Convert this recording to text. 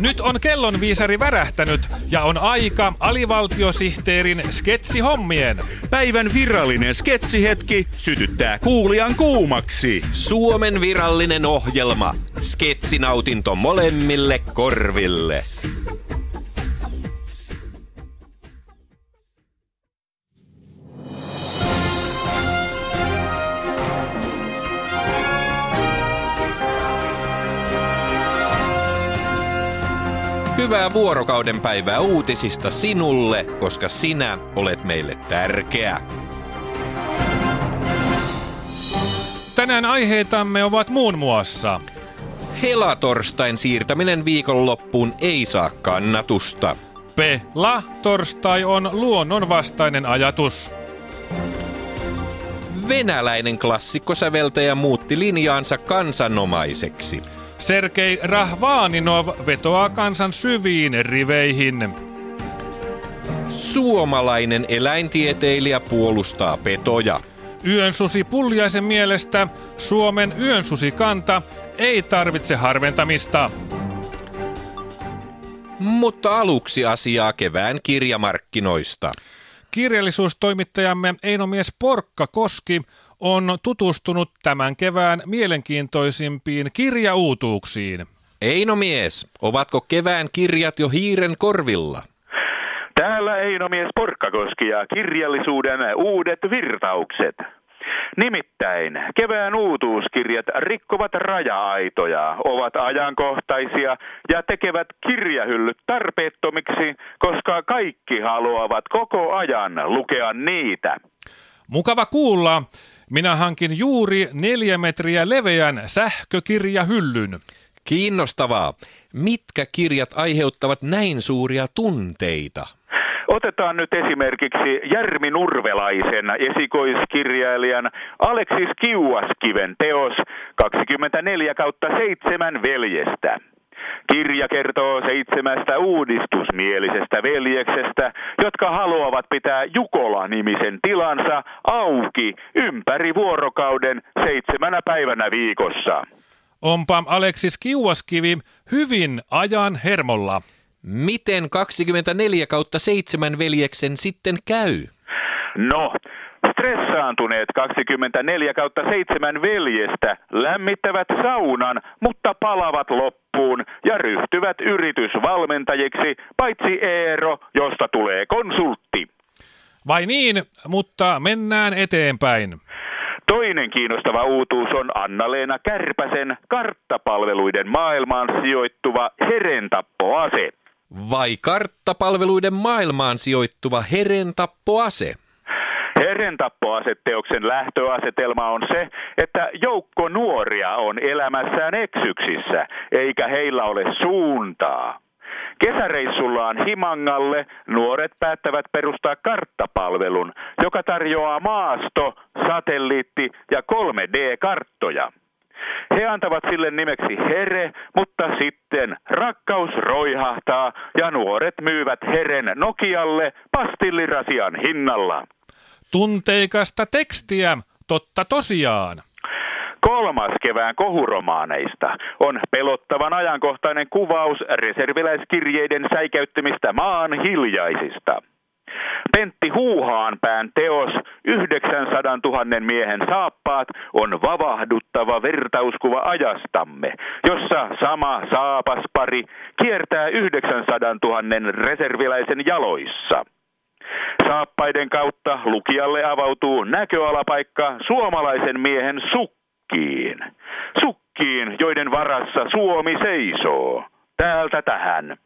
Nyt on kellonviisari värähtänyt ja on aika alivaltiosihteerin sketsihommien. Päivän virallinen sketsihetki sytyttää kuulijan kuumaksi. Suomen virallinen ohjelma. Sketsinautinto molemmille korville. Hyvää vuorokauden päivää uutisista sinulle, koska sinä olet meille tärkeä. Tänään aiheitamme ovat muun muassa Helatorstain siirtäminen viikonloppuun ei saa kannatusta. Pela torstai on luonnonvastainen ajatus. Venäläinen klassikkosäveltäjä muutti linjaansa kansanomaiseksi. Sergei Rahvaninov vetoaa kansan syviin riveihin. Suomalainen eläintieteilijä puolustaa petoja. Yönsusi Puljaisen mielestä Suomen yönsusikanta ei tarvitse harventamista. Mutta aluksi asiaa kevään kirjamarkkinoista. Kirjallisuustoimittajamme Einomies Porkka Koski on tutustunut tämän kevään mielenkiintoisimpiin kirjauutuuksiin. Eino mies, ovatko kevään kirjat jo hiiren korvilla? Täällä Einomies Porkkakoski ja kirjallisuuden uudet virtaukset. Nimittäin kevään uutuuskirjat rikkovat raja-aitoja, ovat ajankohtaisia ja tekevät kirjahyllyt tarpeettomiksi, koska kaikki haluavat koko ajan lukea niitä. Mukava kuulla. Minä hankin juuri neljä metriä leveän sähkökirjahyllyn. Kiinnostavaa. Mitkä kirjat aiheuttavat näin suuria tunteita? Otetaan nyt esimerkiksi Järmi Nurvelaisen esikoiskirjailijan Aleksis Kiuaskiven teos 24 kautta 7 veljestä. Kirja kertoo seitsemästä uudistusmielisestä veljeksestä, jotka haluavat pitää Jukola-nimisen tilansa auki ympäri vuorokauden seitsemänä päivänä viikossa. Onpa Aleksis Kiuaskivi hyvin ajan hermolla. Miten 24 kautta 7 veljeksen sitten käy? No, stressaantuneet 24 kautta 7 veljestä lämmittävät saunan, mutta palavat loppuun ja ryhtyvät yritysvalmentajiksi, paitsi Eero, josta tulee konsultti. Vai niin, mutta mennään eteenpäin. Toinen kiinnostava uutuus on Anna-Leena Kärpäsen karttapalveluiden maailmaan sijoittuva herentappoase. Vai karttapalveluiden maailmaan sijoittuva herentappoase? Herentappoaseteoksen lähtöasetelma on se, että joukko nuoria on elämässään eksyksissä, eikä heillä ole suuntaa. Kesäreissullaan Himangalle nuoret päättävät perustaa karttapalvelun, joka tarjoaa maasto, satelliitti ja 3D-karttoja. He antavat sille nimeksi Here, mutta sitten rakkaus roihahtaa ja nuoret myyvät Heren Nokialle pastillirasian hinnalla. Tunteikasta tekstiä, totta tosiaan. Kolmas kevään kohuromaaneista on pelottavan ajankohtainen kuvaus reserviläiskirjeiden säikäyttämistä maan hiljaisista. Pentti Huuhaanpään teos 900 000 miehen saappaat on vavahduttava vertauskuva ajastamme, jossa sama saapaspari kiertää 900 000 reserviläisen jaloissa. Saappaiden kautta lukijalle avautuu näköalapaikka suomalaisen miehen sukkiin. Sukkiin, joiden varassa Suomi seisoo. Täältä tähän.